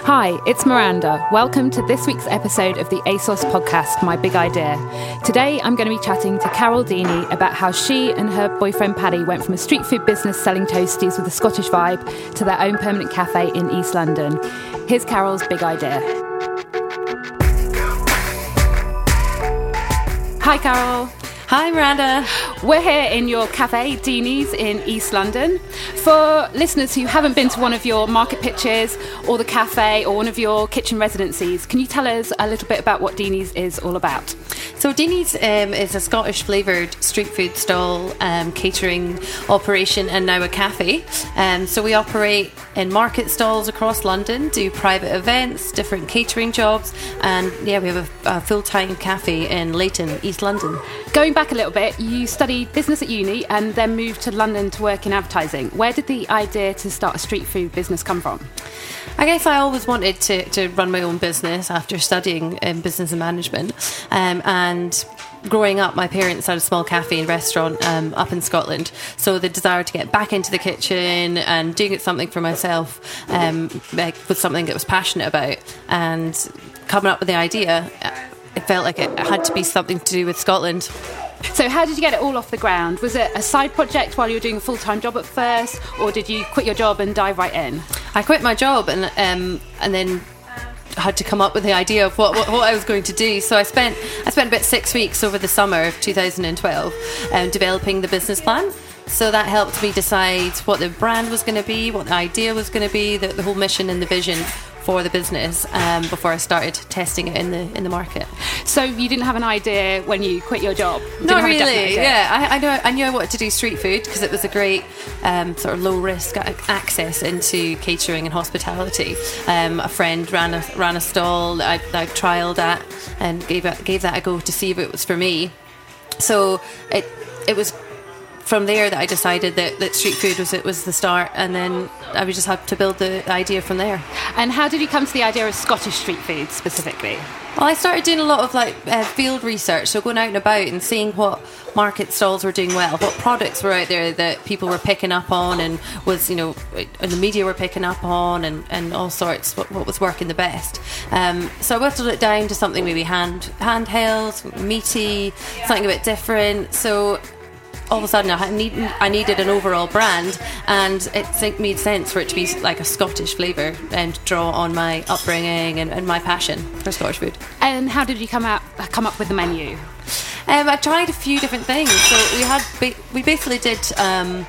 Hi, it's Miranda. Welcome to this week's episode of the ASOS podcast, My Big Idea. Today, I'm going to be chatting to Carol Deeney about how she and her boyfriend Paddy went from a street food business selling toasties with a Scottish vibe to their own permanent cafe in East London. Here's Carol's big idea. Hi, Carol. Hi, Miranda. We're here in your cafe, Deeney's, in East London. For listeners who haven't been to one of your market pitches or the cafe or one of your kitchen residencies, can you tell us a little bit about what Deeney's is all about? So, Deeney's um, is a Scottish flavoured street food stall, um, catering operation, and now a cafe. Um, so, we operate in market stalls across London, do private events, different catering jobs, and yeah, we have a, a full time cafe in Leyton, East London. Going back a little bit, you studied business at uni and then moved to London to work in advertising. Where did the idea to start a street food business come from? I guess I always wanted to, to run my own business after studying um, business and management. Um, and growing up, my parents had a small cafe and restaurant um, up in Scotland. So the desire to get back into the kitchen and doing something for myself um, was something that was passionate about. And coming up with the idea, it felt like it had to be something to do with Scotland. So, how did you get it all off the ground? Was it a side project while you were doing a full time job at first, or did you quit your job and dive right in? I quit my job and um, and then had to come up with the idea of what, what, what, I was going to do. So I spent I spent about six weeks over the summer of 2012 um, developing the business plan. So that helped me decide what the brand was going to be, what the idea was going to be, the, the whole mission and the vision for the business um, before I started testing it in the in the market. So you didn't have an idea when you quit your job? You Not really. Yeah, I, I, know. I knew I wanted to do street food because it was a great um, sort of low risk access into catering and hospitality. Um, a friend ran a ran a stall. I, I trialed that and gave it, gave that a go to see if it was for me. So it it was from there that I decided that, that street food was it was the start, and then I would just had to build the idea from there. And how did you come to the idea of Scottish street food specifically? Well, I started doing a lot of like uh, field research, so going out and about and seeing what market stalls were doing well, what products were out there that people were picking up on, and was you know, and the media were picking up on, and, and all sorts. What, what was working the best? Um, so I whittled it down to something maybe hand handheld, meaty, something a bit different. So all of a sudden I, need, I needed an overall brand, and it made sense for it to be like a Scottish flavour and draw on my upbringing and, and, my passion for Scottish food. And how did you come out come up with the menu? Um, I tried a few different things. So we had we basically did. Um,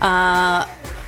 uh,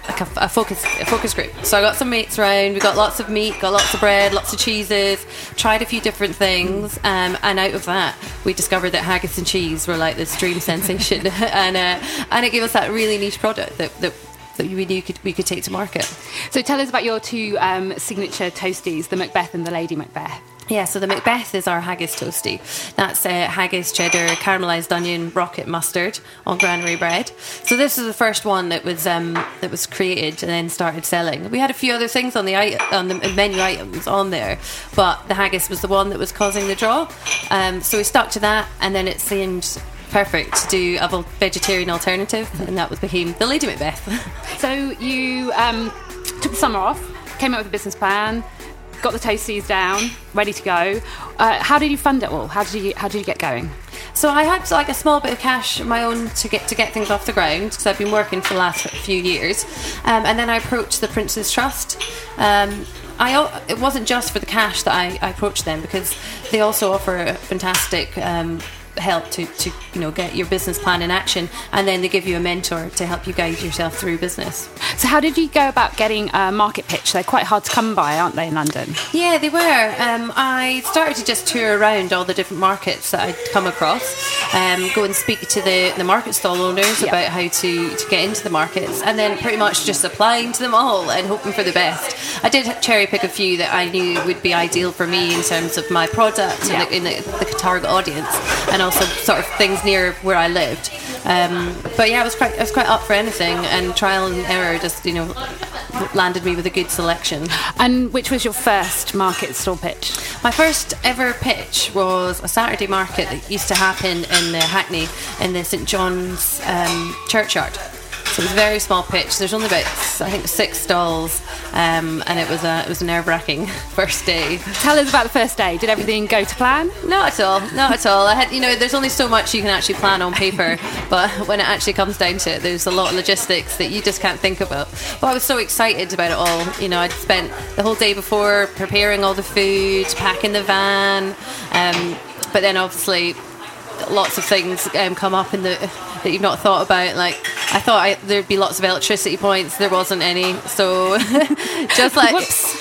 like a, a, focus a focus group. So I got some mates around. We got lots of meat, got lots of bread, lots of cheeses. Tried a few different things, um, and out of that, we discovered that haggis and cheese were like this dream sensation, and uh, and it gave us that really niche product that. that that we knew could, we could take to market. So tell us about your two um, signature toasties, the Macbeth and the Lady Macbeth. Yeah, so the Macbeth is our haggis toasty. That's uh, haggis, cheddar, caramelized onion, rocket mustard on granary bread. So this is the first one that was um, that was created and then started selling. We had a few other things on the on the menu items on there, but the haggis was the one that was causing the draw. Um, so we stuck to that, and then it seemed perfect to do a vegetarian alternative, and that was became the Lady Macbeth. so you um, took the summer off, came up with a business plan got the toasties down, ready to go. Uh, how did you fund it all? How did you how did you get going? So I had like a small bit of cash of my own to get to get things off the ground because I've been working for the last few years, um, and then I approached the Prince's Trust. Um, I, it wasn't just for the cash that I, I, approached them because they also offer fantastic um, help to, to you know get your business plan in action and then they give you a mentor to help you guide yourself through business. So how did you go about getting a market pitch? They're quite hard to come by aren't they in london? Yeah they were. Um, i started to just tour around all the different markets that i'd come across um, go and speak to the, the market stall owners about how to, to get into the markets and then pretty much just applying to them all and hoping for the best. I did cherry pick a few that i knew would be ideal for me in terms of my product yeah. and the, in the, the target audience and also sort of things near where I lived. Um, but yeah, I was quite I was quite up for anything, and trial and error just you know landed me with a good selection. And which was your first market stall pitch? My first ever pitch was a Saturday market that used to happen in Hackney in the St John's um, churchyard. So it was a very small pitch. There's only about I think six stalls, um, and it was a it was a nerve wracking first day. Tell us about the first day. Did everything go to plan? Not at all. Not at all. I had you know there's only so much you can actually plan on paper, but when it actually comes down to it, there's a lot of logistics that you just can't think about. But I was so excited about it all. You know, I'd spent the whole day before preparing all the food, packing the van, um, but then obviously lots of things um, come up in the that you've not thought about. Like I thought I, there'd be lots of electricity points, there wasn't any. So just like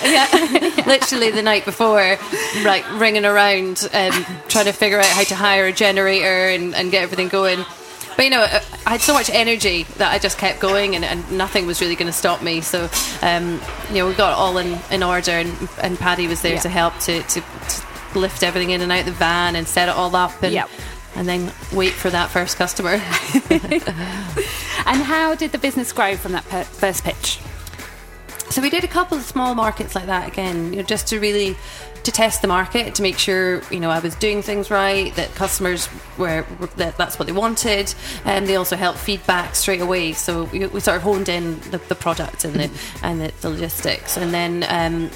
yeah, literally the night before, like ringing around, um, trying to figure out how to hire a generator and, and get everything going. But you know, I had so much energy that I just kept going, and, and nothing was really going to stop me. So, um, you know, we got it all in, in order, and, and Paddy was there yeah. to help to, to, to, lift everything in and out the van and set it all up. And yep and then wait for that first customer. and how did the business grow from that per- first pitch? So we did a couple of small markets like that again, you know, just to really to test the market to make sure you know I was doing things right, that customers were that that's what they wanted, and they also helped feedback straight away. So we, we sort of honed in the, the product and the and the, the logistics, and then. Um,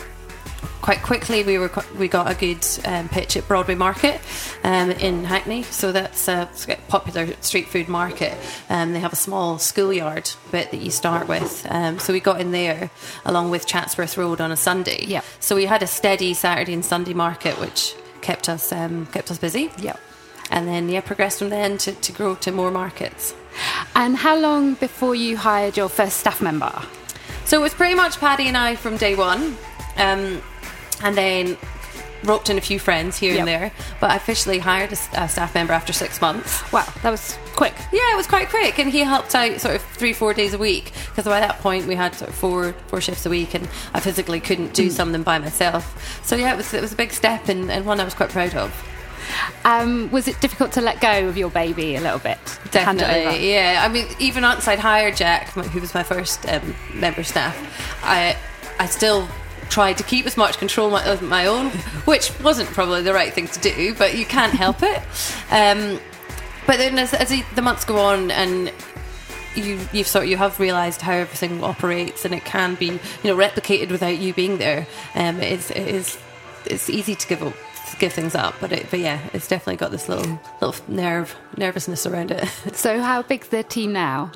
quite quickly we were we got a good um, pitch at Broadway Market um, in Hackney. So that's a popular street food market. Um, they have a small schoolyard bit that you start with. Um, so we got in there along with Chatsworth Road on a Sunday. Yeah. So we had a steady Saturday and Sunday market, which kept us um, kept us busy. Yeah. And then yeah, progressed from then to, to grow to more markets. And how long before you hired your first staff member? So it was pretty much Paddy and I from day one. Um, and then roped in a few friends here yep. and there. But I officially hired a, a, staff member after six months. Wow, that was quick. Yeah, it was quite quick, and he helped out sort of three, four days a week because by that point we had sort of four, four shifts a week, and I physically couldn't do mm. some of them by myself. So yeah, it was it was a big step and, and one I was quite proud of. Um, was it difficult to let go of your baby a little bit? Definitely, yeah. I mean, even once I'd hired Jack, who was my first um, member staff, I I still tried to keep as much control of my own, which wasn't probably the right thing to do, but you can't help it. Um, but then as, as the months go on and you you've sort of, you have realised how everything operates and it can be you know replicated without you being there. Um, it is it is it's easy to give up give things up, but it, but yeah, it's definitely got this little little nerve nervousness around it. So how big's the team now?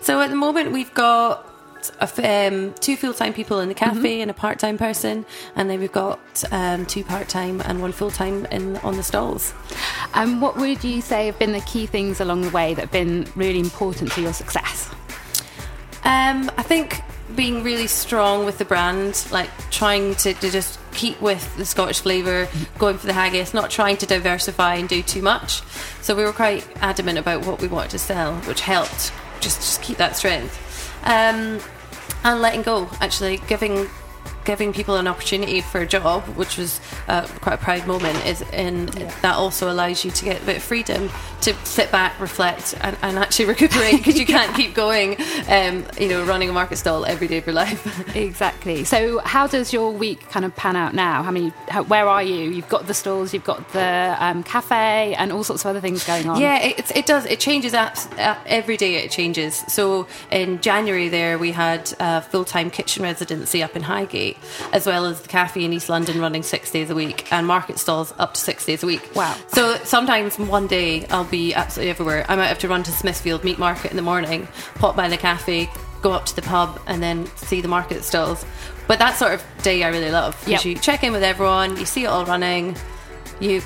So at the moment we've got um, two full time people in the cafe mm-hmm. and a part time person, and then we've got um, two part time and one full time in on the stalls. And um, what would you say have been the key things along the way that have been really important to your success? Um, I think being really strong with the brand, like trying to, to just keep with the Scottish flavour, going for the haggis, not trying to diversify and do too much. So we were quite adamant about what we wanted to sell, which helped just, just keep that strength. Um, and letting go, actually giving giving people an opportunity for a job, which was uh, quite a proud moment, is in yeah. that also allows you to get a bit of freedom to sit back, reflect, and, and actually recuperate because you can't keep going, um, you know, running a market stall every day of your life. exactly. So, how does your week kind of pan out now? How many? How, where are you? You've got the stalls, you've got the um, cafe, and all sorts of other things going on. Yeah, it, it does. It changes apps, uh, every day. It changes. So in January, there we had a full time kitchen residency up in Highgate as well as the cafe in East London running six days a week and market stalls up to six days a week. Wow. So sometimes one day I'll be absolutely everywhere. I might have to run to Smithfield Meat Market in the morning, pop by the cafe, go up to the pub, and then see the market stalls. But that sort of day I really love. Yep. You check in with everyone, you see it all running, you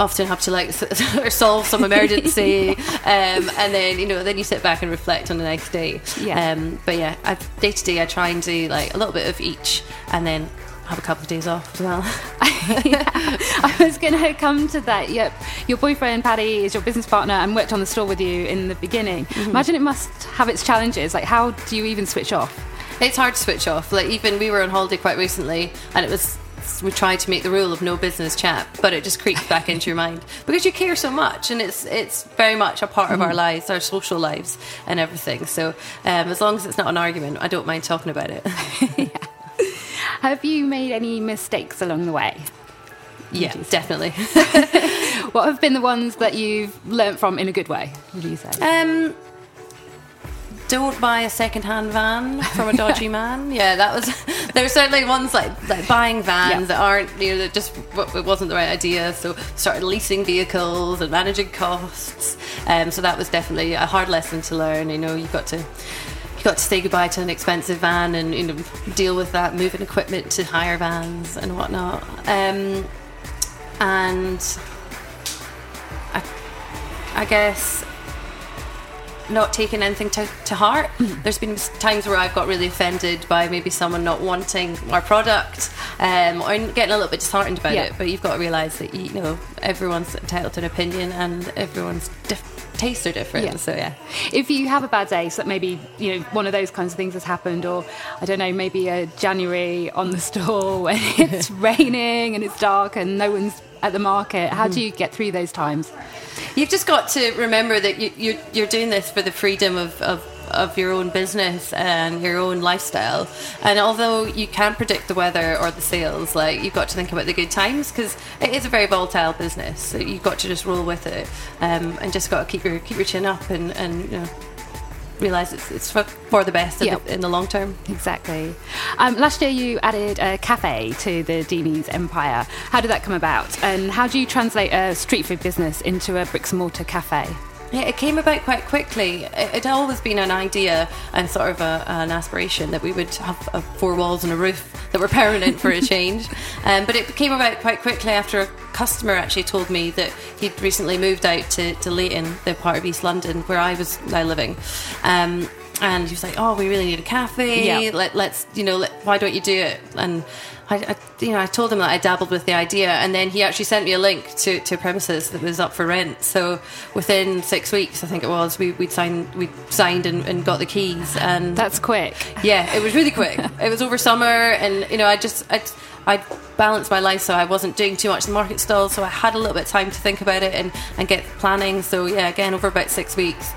often have to like solve some emergency, um, and then you know then you sit back and reflect on the next day. Yeah. Um, but yeah, day to day I try and do like a little bit of each, and then have a couple of days off as well. I was going to come to that. Yep, your boyfriend Paddy is your business partner and worked on the store with you in the beginning. Mm-hmm. Imagine it must have its challenges. Like, how do you even switch off? It's hard to switch off. Like even we were on holiday quite recently, and it was we try to make the rule of no business chat, but it just creeps back into your mind because you care so much, and it's it's very much a part of our lives, our social lives, and everything. So um, as long as it's not an argument, I don't mind talking about it. Have you made any mistakes along the way? yeah, definitely. What have been the ones that you've learnt from in a good way? Would you say? Um, don't buy a second-hand van from a dodgy man. Yeah, that was. There were certainly ones like like buying vans Yeah. that aren't you know that just it wasn't the right idea. So started leasing vehicles and managing costs. Um, so that was definitely a hard lesson to learn. You know, you got to you got to say goodbye to an expensive van and you know deal with that, moving equipment to hire vans and whatnot. Um, and I, I guess not taking anything to, to heart. There's been times where I've got really offended by maybe someone not wanting our product um, or getting a little bit disheartened about Yeah. it. But you've got to realise that you know everyone's entitled to an opinion and everyone's tastes are different. Yeah. So yeah, if you have a bad day, so that maybe you know one of those kinds of things has happened, or I don't know, maybe a January on the store when it's raining and it's dark and no one's at the market. How do you get through those times? You've just got to remember that you, you're, you're doing this for the freedom of, of, of your own business and your own lifestyle. And although you can't predict the weather or the sales, like you've got to think about the good times because it is a very volatile business. So you've got to just roll with it um, and just got to keep your keep your chin up and, and you know, realize it's, it's for, for the best in, the, in the long term. Exactly. Um, last year, you added a cafe to the Deeney's empire. How did that come about? And how do you translate a street food business into a bricks and mortar cafe? Yeah, it came about quite quickly. It had always been an idea and sort of a, an aspiration that we would have uh, four walls and a roof that were permanent for a change. Um, but it came about quite quickly after a customer actually told me that he'd recently moved out to, to Leyton, the part of East London where I was now living. Um, and he was like, "Oh, we really need a cafe. Yeah. Let, let's, you know, let, why don't you do it?" And I, I, you know, I told him that I dabbled with the idea, and then he actually sent me a link to, to premises that was up for rent. So within six weeks, I think it was, we we signed we signed and, and got the keys, and That's quick. yeah, it was really quick. it was over summer, and you know, I just I I balanced my life so I wasn't doing too much in the market stall, so I had a little bit of time to think about it and and get planning. So yeah, again, over about six weeks.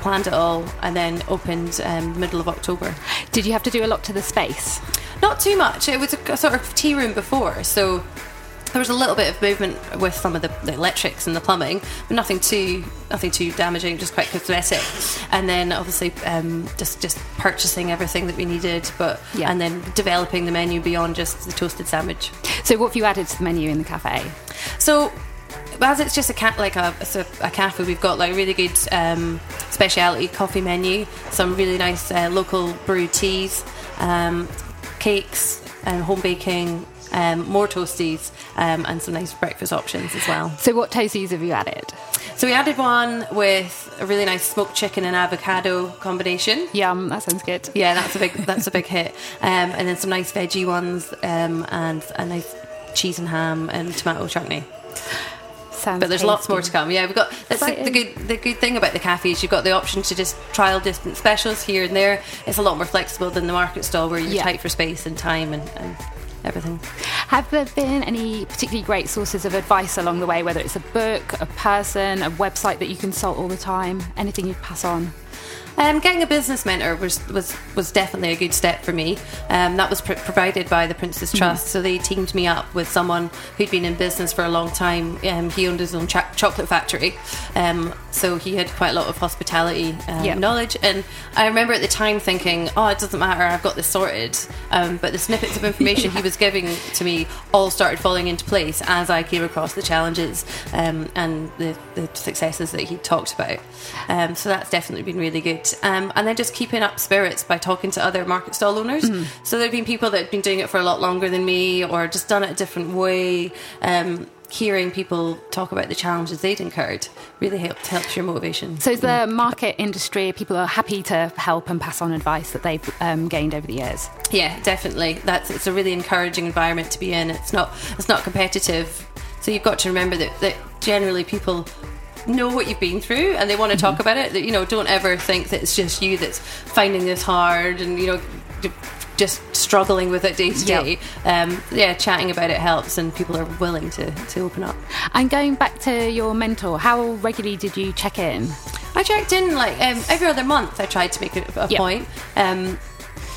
Planned it all and then opened um, middle of October. Did you have to do a lot to the space? Not too much. It was a, a sort of tea room before, so there was a little bit of movement with some of the, the electrics and the plumbing, but nothing too nothing too damaging, just quite cosmetic. And then obviously um, just just purchasing everything that we needed, but Yeah. and then developing the menu beyond just the toasted sandwich. So, what have you added to the menu in the cafe? So, as it's just a cat like a, a, a cafe, we've got like really good um, specialty coffee menu, some really nice uh, local brewed teas, um, cakes, and home baking, um, more toasties, um, and some nice breakfast options as well. So, what toasties have you added? So we added one with a really nice smoked chicken and avocado combination. Yum, that sounds good. Yeah, that's a big that's a big hit. Um, and then some nice veggie ones, um, and a nice cheese and ham and tomato chutney. Sounds But there's lots more to come. Yeah, we've got that's the, the good the good thing about the cafe is you've got the option to just trial different specials here and there. It's a lot more flexible than the market stall where you're Yeah. tight for space and time and, and everything. Have there been any particularly great sources of advice along the way, whether it's a book, a person, a website that you consult all the time? Anything you'd pass on? Um, getting a business mentor was, was, was definitely a good step for me. Um, that was pr- provided by the Prince's Trust. So they teamed me up with someone who'd been in business for a long time. Um, he owned his own cho- chocolate factory. Um, so he had quite a lot of hospitality um, Yeah. knowledge. And I remember at the time thinking, oh, it doesn't matter, I've got this sorted. Um, but the snippets of information he was giving to me all started falling into place as I came across the challenges um, and the, the successes that he talked about. Um, so that's definitely been really good. Um, and then just keeping up spirits by talking to other market stall owners. So there have been people that have been doing it for a lot longer than me or just done it a different way. Um, hearing people talk about the challenges they'd incurred really helped helps your motivation. So, is the market industry people are happy to help and pass on advice that they've um, gained over the years? Yeah, definitely. That's it's a really encouraging environment to be in. It's not it's not competitive. So you've got to remember that, that generally people know what you've been through and they want to talk mm-hmm. about it. That you know, don't ever think that it's just you that's finding this hard and you know just struggling with it day to day. Um, yeah, chatting about it helps, and people are willing to, to open up. And going back to your mentor, how regularly did you check in? I checked in like um, every other month. I tried to make a, a yep. point. Um,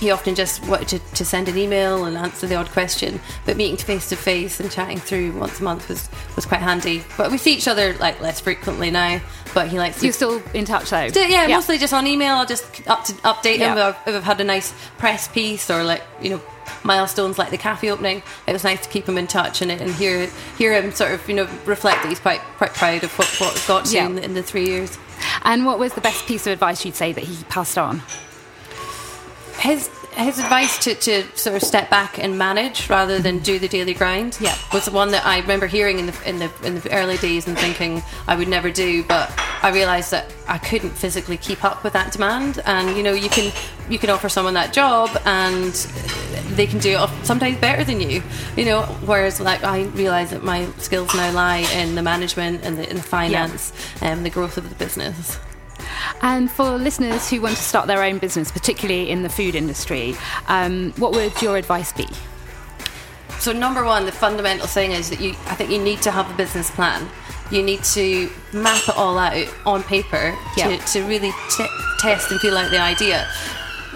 he often just wanted to, to, send an email and answer the odd question, but meeting face to face and chatting through once a month was, was quite handy. But we see each other like less frequently now. But he likes. You're still in touch though. yeah, yeah, mostly just on email. I'll just up to update him yeah. if I've had a nice press piece or like you know milestones like the cafe opening. It was nice to keep him in touch and, and hear hear him sort of you know reflect that he's quite quite proud of what what got to yeah. in, in the three years. And what was the best piece of advice you'd say that he passed on? His his advice to, to sort of step back and manage rather than do the daily grind yeah. was the one that I remember hearing in the in the in the early days and thinking I would never do but I realized that I couldn't physically keep up with that demand and you know you can you can offer someone that job and they can do it sometimes better than you you know whereas like I realize that my skills now lie in the management and the, in the finance yeah. and the growth of the business and for listeners who want to start their own business, particularly in the food industry, um, what would your advice be? So, number one, the fundamental thing is that you, I think you need to have a business plan. You need to map it all out on paper to, to really t- test and feel out the idea.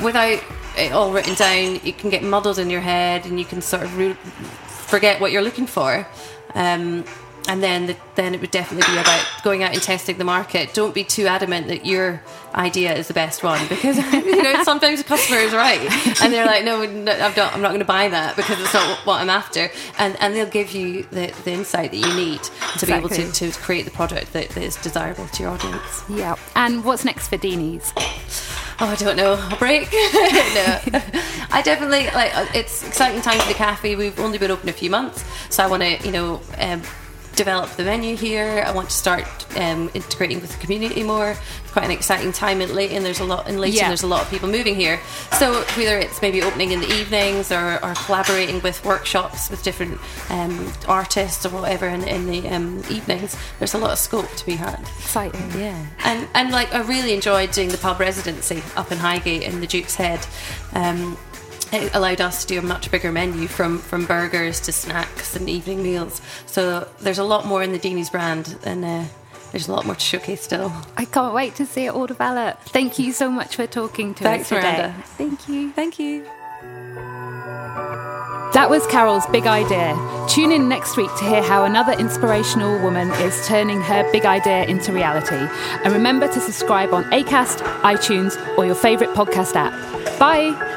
Without it all written down, you can get muddled in your head and you can sort of re- forget what you're looking for. Um, and then the, then it would definitely be about going out and testing the market. Don't be too adamant that your idea is the best one because you know sometimes the customer is right and they're like, no, no I'm not, I'm not going to buy that because it's not what I'm after, and and they'll give you the, the insight that you need to exactly. be able to, to create the product that, that is desirable to your audience. Yeah. And what's next for Deeney's? Oh, I don't know. A break? no. I definitely like. It's exciting time for the cafe. We've only been open a few months, so I want to, you know, um, develop the menu here. I want to start um, integrating with the community more. It's quite an exciting time in Leyton. There's a lot in Leyton. Yeah. There's a lot of people moving here. So whether it's maybe opening in the evenings or, or collaborating with workshops with different um, artists or whatever in, in the um, evenings, there's a lot of scope to be had. Exciting, yeah. And and like I really enjoyed doing the pub residency up in Highgate in the Duke's Head. Um, it allowed us to do a much bigger menu from from burgers to snacks and evening meals. So there's a lot more in the Deeney's brand, and uh, there's a lot more to showcase still. I can't wait to see it all develop. Thank you so much for talking to Thanks, us today. Miranda. Thank you. Thank you. That was Carol's big idea. Tune in next week to hear how another inspirational woman is turning her big idea into reality. And remember to subscribe on ACAST, iTunes, or your favourite podcast app. Bye.